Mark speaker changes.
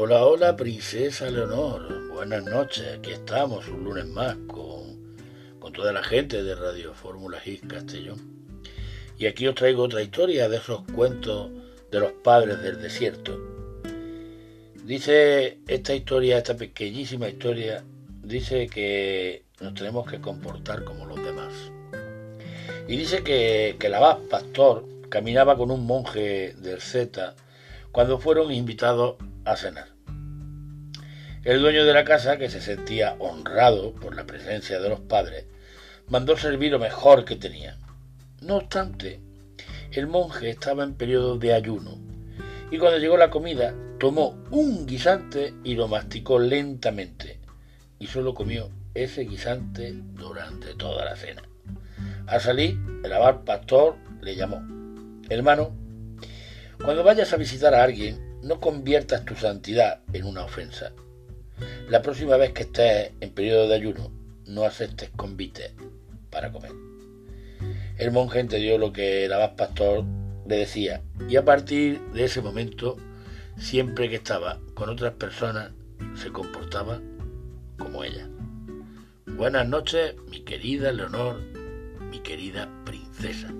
Speaker 1: Hola, princesa Leonor. Buenas noches. Aquí estamos un lunes más con, con toda la gente de Radio Fórmula Hit Castellón. Y aquí os traigo otra historia de esos cuentos de los padres del desierto. Dice esta historia, esta pequeñísima historia, dice que nos tenemos que comportar como los demás. Y dice que, que el abad pastor caminaba con un monje del Z cuando fueron invitados a cenar. El dueño de la casa, que se sentía honrado por la presencia de los padres, mandó servir lo mejor que tenía. No obstante, el monje estaba en periodo de ayuno y cuando llegó la comida tomó un guisante y lo masticó lentamente y solo comió ese guisante durante toda la cena. Al salir, el abad pastor le llamó, hermano, cuando vayas a visitar a alguien, no conviertas tu santidad en una ofensa. La próxima vez que estés en periodo de ayuno, no aceptes convites para comer. El monje entendió lo que el abad pastor le decía y a partir de ese momento, siempre que estaba con otras personas, se comportaba como ella. Buenas noches, mi querida Leonor, mi querida princesa.